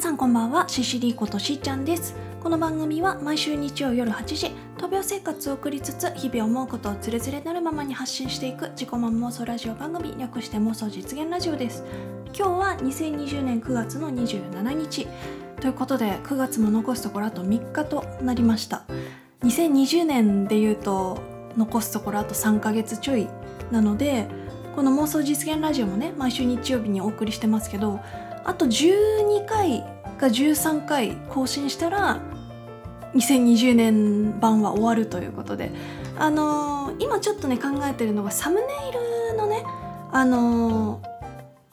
さんこんばんは。シシリことしーちゃんです。この番組は毎週日曜夜8時闘病生活を送りつつ日々思うことをつれづれなるままに発信していく自己満妄想ラジオ番組略して妄想実現ラジオです。今日は2020年9月の27日。ということで9月も残すところあと3日となりました。2020年で言うと残すところあと3ヶ月ちょいなのでこの妄想実現ラジオもね毎週日曜日にお送りしてますけどあと12回か13回更新したら2020年版は終わるということで。あのー、今ちょっとね考えてるのがサムネイルのねあの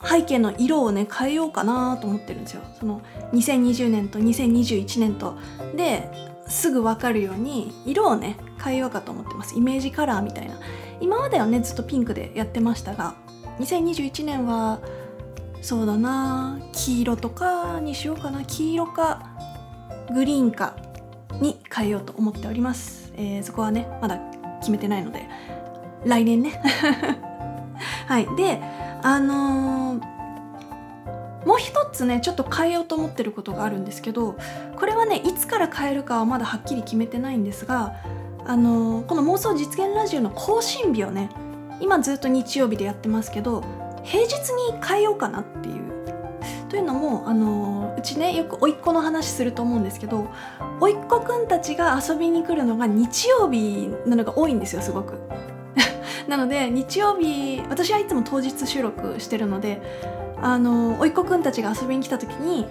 ー、背景の色をね変えようかなと思ってるんですよ。その2020年と2021年と。ですぐ分かるように色をね変えようかと思ってます。イメージカラーみたいな。今まではねずっとピンクでやってましたが2021年はそうだな。黄色とかにしようかな。黄色かグリーンかに変えようと思っております、えー、そこはねまだ決めてないので。来年ね。はい。であのーもう一つねちょっと変えようと思ってることがあるんですけどこれはねいつから変えるかはまだはっきり決めてないんですがあのこの妄想実現ラジオの更新日をね今ずっと日曜日でやってますけど平日に変えようかなっていうというのもあのうちねよく甥っ子の話すると思うんですけど甥っ子くんたちが遊びに来るのが日曜日なのが多いんですよすごく。なので日曜日私はいつも当日収録してるのであの甥っ子くんたちが遊びに来た時に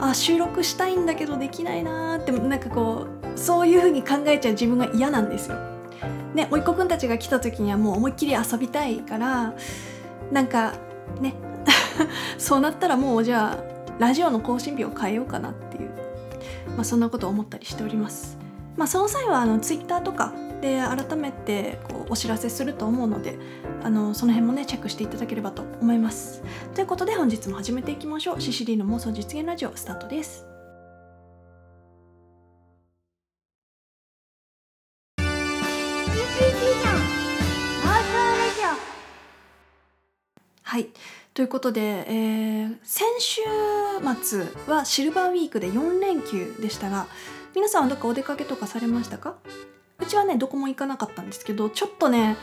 あ収録したいんだけどできないなーってなんかこうそういう風に考えちゃう自分が嫌なんですよ。ね甥っ子くんたちが来た時にはもう思いっきり遊びたいからなんかね そうなったらもうじゃあラジオの更新日を変えようかなっていう、まあ、そんなことを思ったりしております。まあ、その際はあのツイッターとかで改めてこうお知らせすると思うのであのその辺もねチェックしていただければと思います。ということで本日も始めていきましょう。シシリの妄想実現ラジオスタートです。はいということで、えー、先週末はシルバーウィークで4連休でしたが皆さんはどっかお出かけとかされましたか？うちはねどこも行かなかったんですけどちょっとね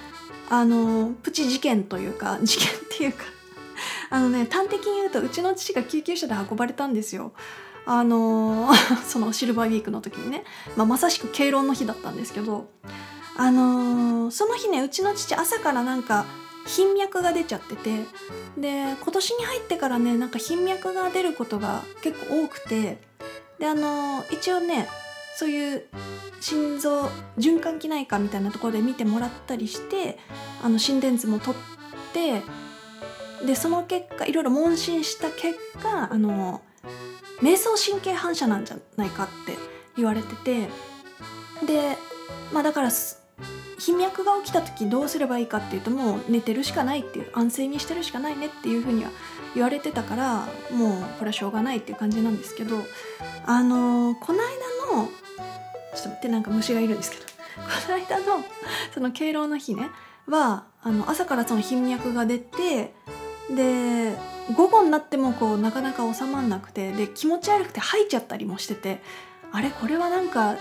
あのプチ事件というか 事件っていうか あのね端的に言うとうちの父が救急車で運ばれたんですよ。あの そのシルバーウィークの時にね、まあ、まさしく敬老の日だったんですけどあのー、その日ねうちの父朝からなんか頻脈が出ちゃっててで今年に入ってからねなんか頻脈が出ることが結構多くてであの一応ねそういう心臓循環器内科みたいなところで見てもらったりしてあの心電図も取ってでその結果いろいろ問診した結果あの瞑想神経反射なんじゃないかって言われててでまあだから頻脈が起きた時どうすればいいかっていうともう寝てるしかないっていう安静にしてるしかないねっていうふうには言われてたからもうこれはしょうがないっていう感じなんですけどあのー、この間のちょっと待ってなんか虫がいるんですけど この間のその敬老の日ねはあの朝からその頻脈が出てで午後になってもこうなかなか収まんなくてで気持ち悪くて吐いちゃったりもしててあれこれはなんか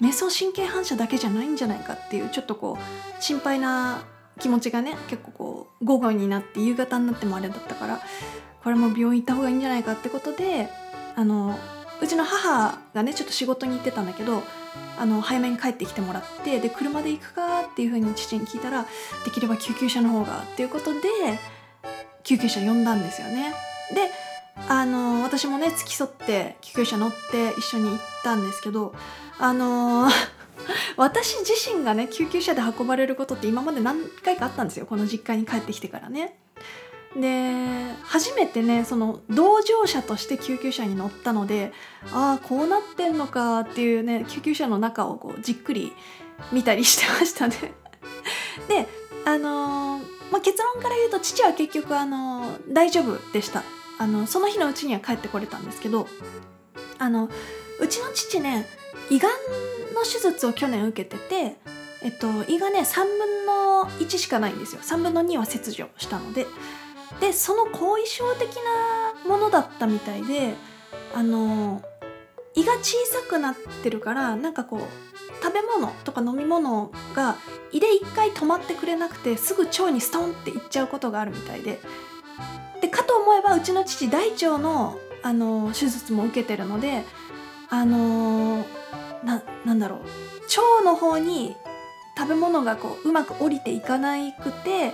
瞑想神経反射だけじゃないんじゃないかっていうちょっとこう心配な気持ちがね結構こう午後になって夕方になってもあれだったからこれも病院行った方がいいんじゃないかってことであのうちの母がねちょっと仕事に行ってたんだけどあの早めに帰ってきてもらってで車で行くかっていうふうに父に聞いたらできれば救急車の方がっていうことで救急車呼んだんですよね。であの私もね付き添って救急車乗って一緒に行ったんですけどあの、私自身がね救急車で運ばれることって今まで何回かあったんですよこの実家に帰ってきてからね。で初めてねその同乗者として救急車に乗ったのでああこうなってんのかっていうね救急車の中をこうじっくり見たりしてましたね。であのー、まあ、結論から言うと父は結局、あのー、大丈夫でしたあのその日のうちには帰ってこれたんですけどあのうちの父ね胃がんの手術を去年受けてて、えっと、胃がね3分の1しかないんですよ。3分の2は切除したので。でその後遺症的なものだったみたいであの胃が小さくなってるからなんかこう食べ物とか飲み物が胃で一回止まってくれなくてすぐ腸にストンっていっちゃうことがあるみたいで。でかと思えばうちの父大腸のあの手術も受けてるのであのななんだろう。腸の方に食べ物がこううまく降りていかなくて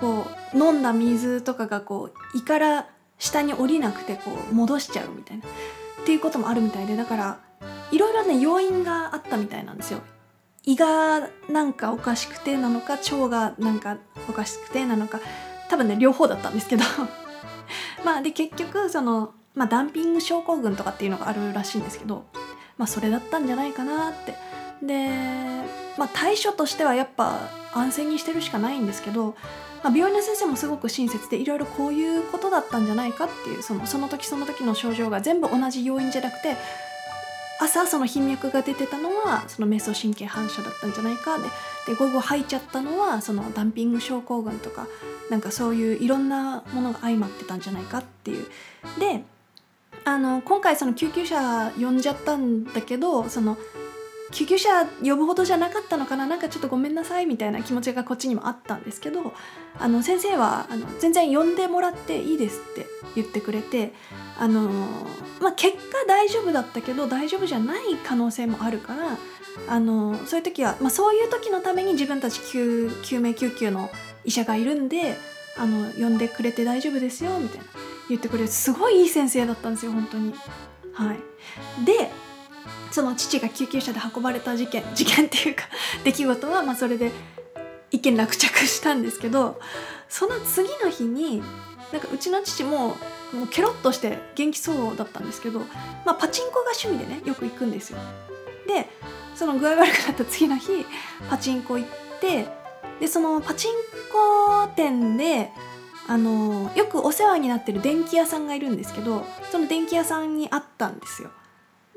こう飲んだ水とかがこう胃から下に降りなくてこう戻しちゃうみたいな。っていうこともあるみたいでだからいろいろね要因があったみたいなんですよ。胃がなんかおかしくてなのか腸がなんかおかしくてなのか。多分ね両方だったんですけど。まあで結局その、まあ、ダンピング症候群とかっていうのがあるらしいんですけど。まあそれだったんじゃないかなって。でまあ対処としてはやっぱ安静にしてるしかないんですけど、まあ、病院の先生もすごく親切でいろいろこういうことだったんじゃないかっていうそのその時その時の症状が全部同じ要因じゃなくて朝その頻脈が出てたのはその瞑想神経反射だったんじゃないかでで午後吐いちゃったのはそのダンピング症候群とかなんかそういういろんなものが相まってたんじゃないかっていう。であの今回その救急車呼んじゃったんだけどその救急車呼ぶほどじゃなかったのかな？なんかちょっとごめんなさいみたいな気持ちがこっちにもあったんですけどあの先生はあの全然呼んでもらっていいですって言ってくれてあの、まあ、結果大丈夫だったけど大丈夫じゃない可能性もあるからあのそういう時は、まあ、そういう時のために自分たち救救命救急の医者がいるんであの呼んでくれて大丈夫ですよみたいな言ってくれる。すごいいい先生だったんですよ本当に。はい、でその父が救急車で運ばれた事件事件っていうか 出来事は、まあ、それで一件落着したんですけどその次の日になんかうちの父ももうケロッとして元気そうだったんですけど、まあ、パチンコが趣味でねよく行くんですよ。でその具合悪くなった次の日パチンコ行ってでそのパチンコ店であのよくお世話になってる電気屋さんがいるんですけどその電気屋さんに会ったんですよ。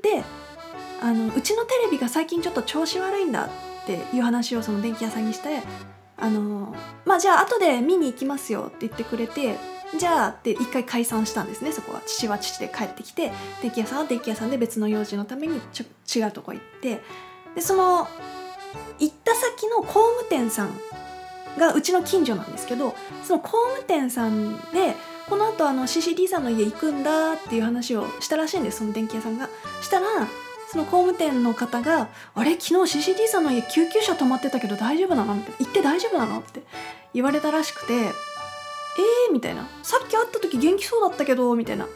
であのうちのテレビが最近ちょっと調子悪いんだっていう話をその電気屋さんにしてあのまあじゃあ後で見に行きますよって言ってくれてじゃあって一回解散したんですねそこは父は父で帰ってきて電気屋さんは電気屋さんで別の用事のためにちょ違うとこ行ってでその行った先の工務店さんがうちの近所なんですけどその工務店さんでこの後あの CCD さんの家行くんだっていう話をしたらしいんですその電気屋さんが。したらその工務店の方が「あれ？昨日 CCD さんの家救急車止まってたけど大丈夫なの?」みたいな「行って大丈夫なの?」って言われたらしくて「えー?」みたいな「さっき会った時元気そうだったけど」みたいな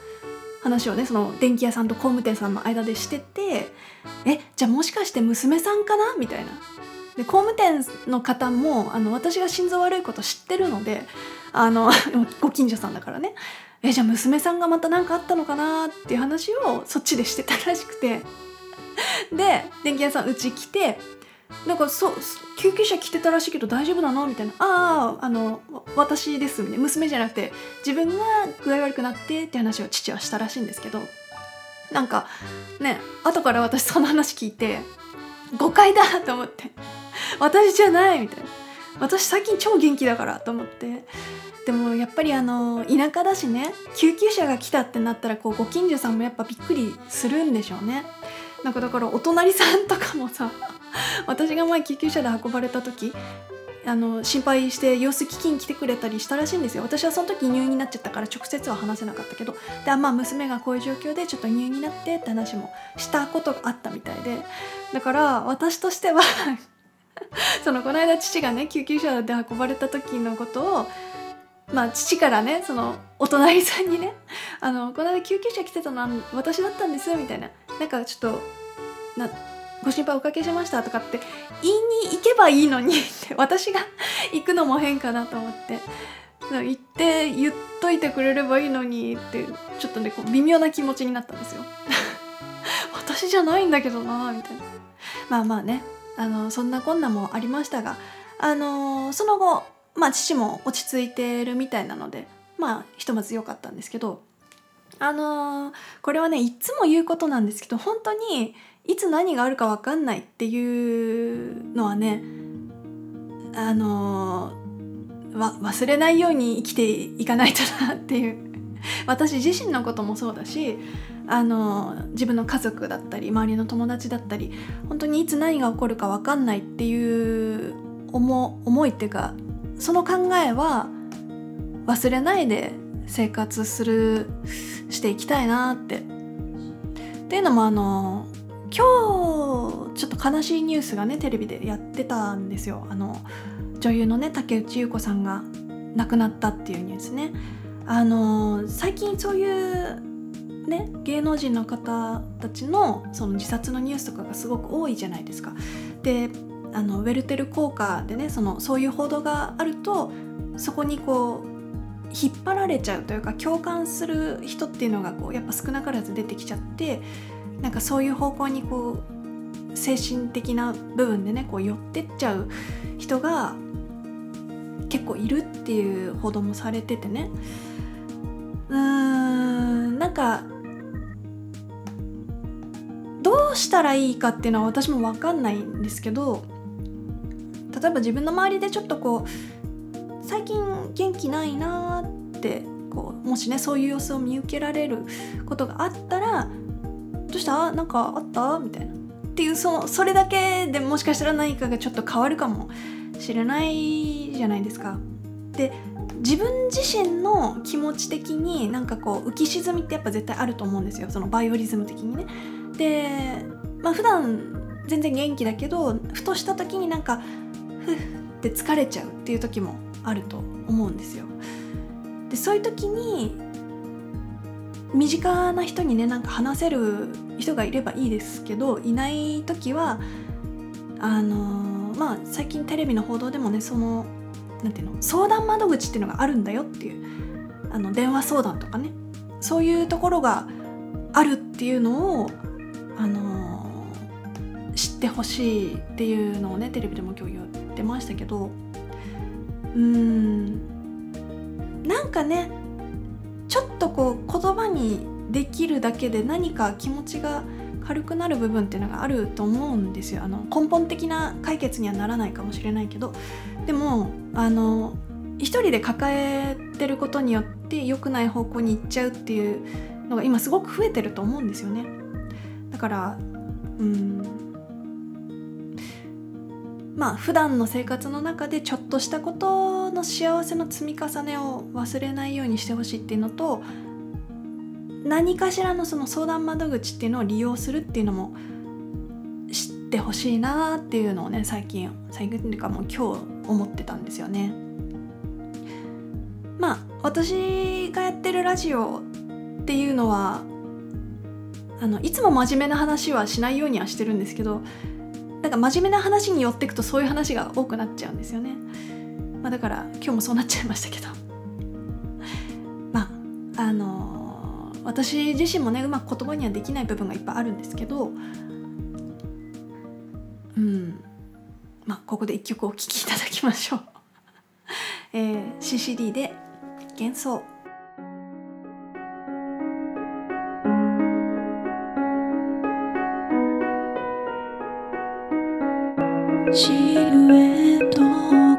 話をねその電気屋さんと工務店さんの間でしてて「え？じゃあもしかして娘さんかな?」みたいな。で工務店の方もあの私が心臓悪いこと知ってるのであの ご近所さんだからねえじゃあ娘さんがまた何かあったのかな？っていう話をそっちでしてたらしくてで電気屋さんうち来てなんかそう救急車来てたらしいけど大丈夫なの？みたいな「あああの私です」みたいな。娘じゃなくて自分が具合悪くなってって話を父はしたらしいんですけど。なんかね後から私その話聞いて誤解だと思って。私じゃないみたいな。私最近超元気だからと思って。でもやっぱりあの田舎だしね救急車が来たってなったらこうご近所さんもやっぱびっくりするんでしょうね。なんかだからお隣さんとかもさ 私が前救急車で運ばれた時あの心配して様子聞きに来てくれたりしたらしいんですよ。私はその時入院になっちゃったから直接は話せなかったけどでまあ娘がこういう状況でちょっと入院になってって話もしたことがあったみたいで。だから私としては そのこの間父がね救急車で運ばれた時のことをまあ父からねそのお隣さんにね「あのこの間救急車来てたのは私だったんです」みたいな。なんかちょっとなご心配おかけしましたとかって言いに行けばいいのにって私が行くのも変かなと思って。言って言っといてくれればいいのにってちょっとねこう微妙な気持ちになったんですよ。私じゃないんだけどなみたいな。まあまあね。あのそんなこんなもありましたがあのその後まあ父も落ち着いてるみたいなのでまあひとまず良かったんですけどあのー、これはねいつも言うことなんですけど本当にいつ何があるか分かんないっていうのはねあのー、忘れないように生きていかないとなっていう。私自身のこともそうだしあの自分の家族だったり周りの友達だったり本当にいつ何が起こるか分かんないっていう思思いっていうかその考えは忘れないで生活するしていきたいなって。っていうのもあの今日ちょっと悲しいニュースがねテレビでやってたんですよ。あの女優のね竹内優子さんが亡くなったっていうニュースね。あの最近そういうね芸能人の方たちのその自殺のニュースとかがすごく多いじゃないですか。であのウェルテル効果でねそのそういう報道があるとそこにこう引っ張られちゃうというか共感する人っていうのがこうやっぱ少なからず出てきちゃってなんかそういう方向にこう精神的な部分でねこう寄ってっちゃう人が結構いるっていう報道もされててね。うーんなんかどうしたらいいかっていうのは私も分かんないんですけど例えば自分の周りでちょっとこう最近元気ないなってこうもしねそういう様子を見受けられることがあったら「どうした？なんかあった?」みたいなっていうそそれだけでもしかしたら何かがちょっと変わるかもしれないじゃないですか。で自分自身の気持ち的になんかこう浮き沈みってやっぱ絶対あると思うんですよそのバイオリズム的にね。でまあ普段全然元気だけどふとした時になんかふって疲れちゃうっていう時もあると思うんですよ。でそういう時に身近な人にねなんか話せる人がいればいいですけどいない時はあのー、まあ最近テレビの報道でもねそのなんていうの相談窓口っていうのがあるんだよっていうあの電話相談とかねそういうところがあるっていうのをあのー、知ってほしいっていうのをねテレビでも今日言ってましたけどうーん。なんかねちょっとこう言葉にできるだけで何か気持ちが軽くなる部分っていうのがあると思うんですよ。あの根本的な解決にはならないかもしれないけど。でもあの一人で抱えてることによって良くない方向に行っちゃうっていうのが今すごく増えてると思うんですよね。だからうんまあ普段の生活の中でちょっとしたことの幸せの積み重ねを忘れないようにしてほしいっていうのと何かしらのその相談窓口っていうのを利用するっていうのも知ってほしいなっていうのをね最近最近っていうかもう今日思ってたんですよね。まあ私がやってるラジオっていうのはあのいつも真面目な話はしないようにはしてるんですけどなんか真面目な話に寄っていくとそういう話が多くなっちゃうんですよね。まあ、だから今日もそうなっちゃいましたけど まああのー、私自身もねうまく言葉にはできない部分がいっぱいあるんですけどうんまあここで一曲お聴きいただきましょう。えー、CCD で幻想シルエット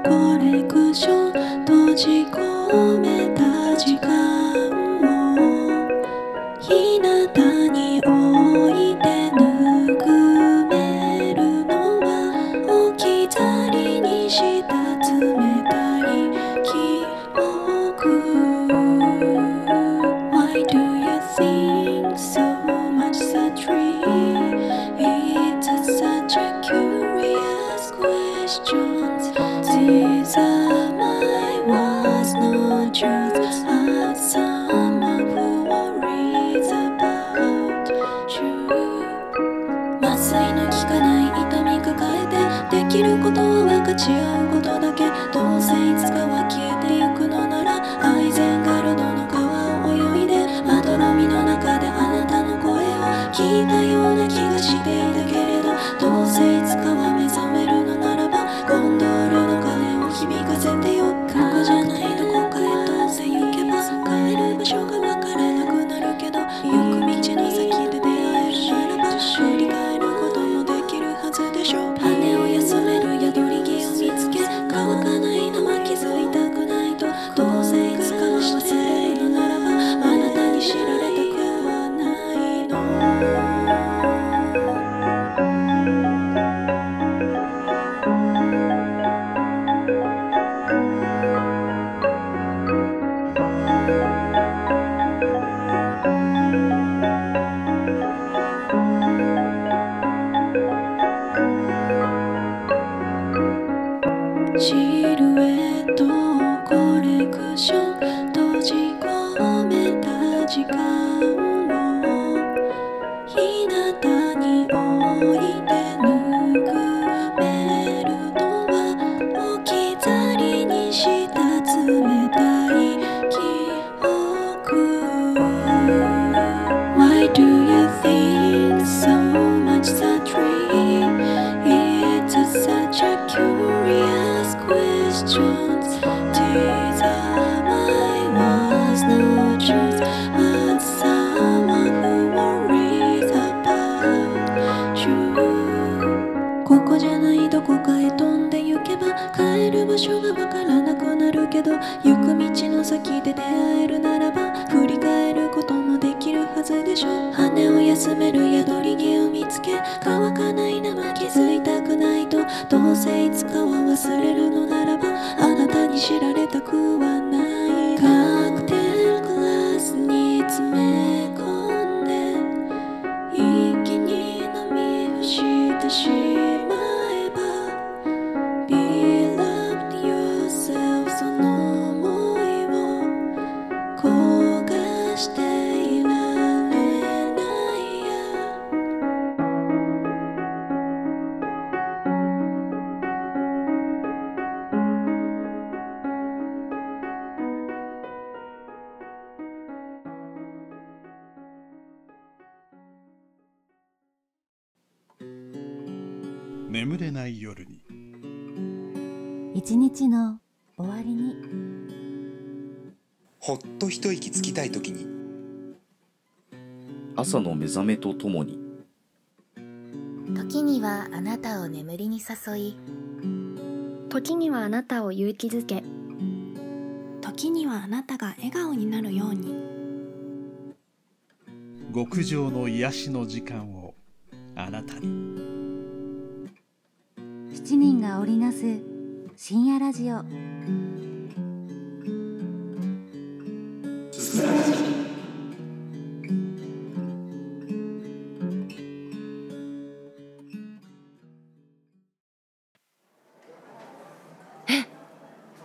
コレクション閉じ込め聞行く道の先で出会えるならば振り返ることもできるはずでしょ。羽を休める宿り木を見つけ乾かない生気づいたくないとどうせいつかは忘れるのならばあなたに知られたくは眠れない夜に。一日の終わりに。ほっと一息つきたい時に。朝の目覚めとともに。時にはあなたを眠りに誘い。時にはあなたを勇気づけ。時にはあなたが笑顔になるように。極上の癒しの時間をあなたに織りなす深夜ラジオ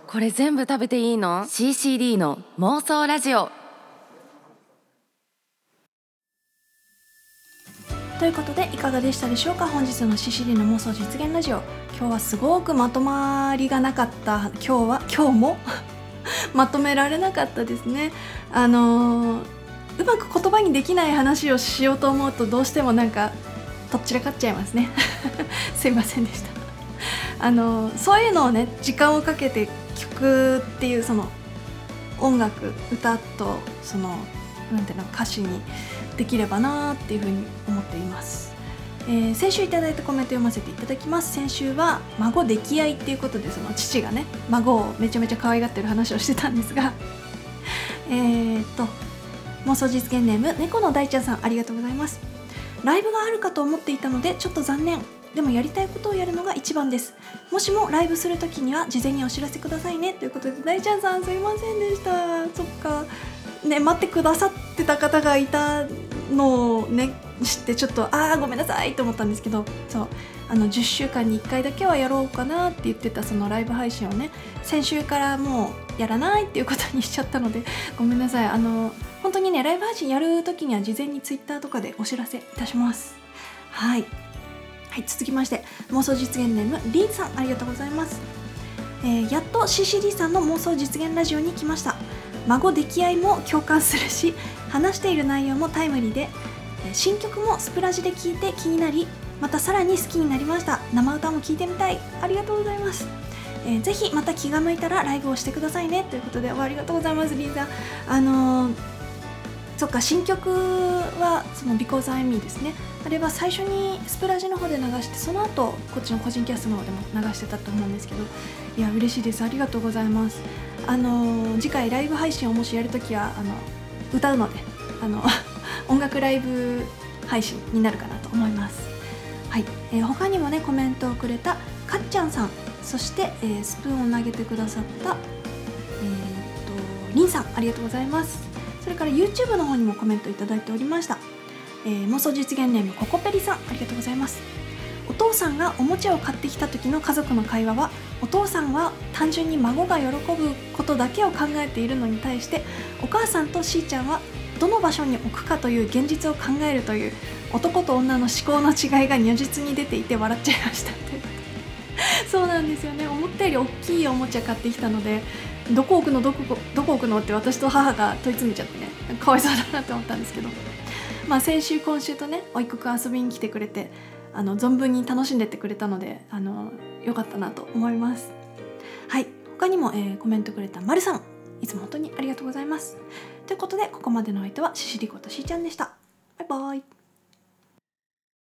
これ全部食べていいの ?CCD の妄想ラジオということでいかがでしたでしょうか？本日の CCD の妄想実現ラジオ。今日はすごくまとまりがなかった。今日は今日も？まとめられなかったですね。あのーうまく言葉にできない話をしようと思うとどうしてもなんかとっちらかっちゃいますね。すいませんでした。あのーそういうのをね時間をかけて曲っていうその音楽歌とそのなんていうの歌詞にできればなっていうふうに思っています、えー先週いただいたコメント読ませていただきます。先週は孫溺愛っていうことでその父がね孫をめちゃめちゃ可愛がってる話をしてたんですが。えっと妄想実現ネーム猫の大ちゃんさんありがとうございます。ライブがあるかと思っていたのでちょっと残念。でもやりたいことをやるのが一番です。もしもライブするときには事前にお知らせくださいね。ということで大ちゃんさんすいませんでした。そっか。ね待ってくださってた方がいたのをね知ってちょっとああごめんなさいと思ったんですけどそうあの10週間に1回だけはやろうかなって言ってたそのライブ配信をね先週からもうやらないっていうことにしちゃったので ごめんなさい。あの本当にねライブ配信やるときには事前にツイッターとかでお知らせいたします。はい。はい続きまして妄想実現ネームリーさんありがとうございます、えーやっと CCD さんの妄想実現ラジオに来ました。孫溺愛も共感するし話している内容もタイムリーで新曲もスプラジで聴いて気になりまたさらに好きになりました。生歌も聴いてみたい。ありがとうございます、えーぜひまた気が向いたらライブをしてくださいね。ということでありがとうございますリーさんあのーそっか新曲はその「Because I'm Me」ですね。あれは最初にスプラジの方で流してその後こっちの個人キャストの方でも流してたと思うんですけどいや嬉しいです。ありがとうございます。あの次回ライブ配信をもしやるときはあの歌うのであの 音楽ライブ配信になるかなと思います。はい、えー他にもねコメントをくれたかっちゃんさん。そして、えースプーンを投げてくださったえっとりんさん。ありがとうございます。それから YouTube の方にもコメントいただいておりました、えー妄想実現ネームココペリさん。ありがとうございます。お父さんがおもちゃを買ってきた時の家族の会話はお父さんは単純に孫が喜ぶことだけを考えているのに対してお母さんとしーちゃんはどの場所に置くかという現実を考えるという男と女の思考の違いが如実に出ていて笑っちゃいました。ということでそうなんですよね。思ったより大きいおもちゃ買ってきたのでどこ置くのどこどこ置くのって私と母が問い詰めちゃってねかわいそうだなって思ったんですけど。まあ先週今週とねおいっ子くん遊びに来てくれてあの存分に楽しんでってくれたのであのよかったなと思います。はい。他にも、えーコメントくれたまるさん。いつも本当にありがとうございます。ということでここまでのお相手はししりことしーちゃんでした。バイバイ。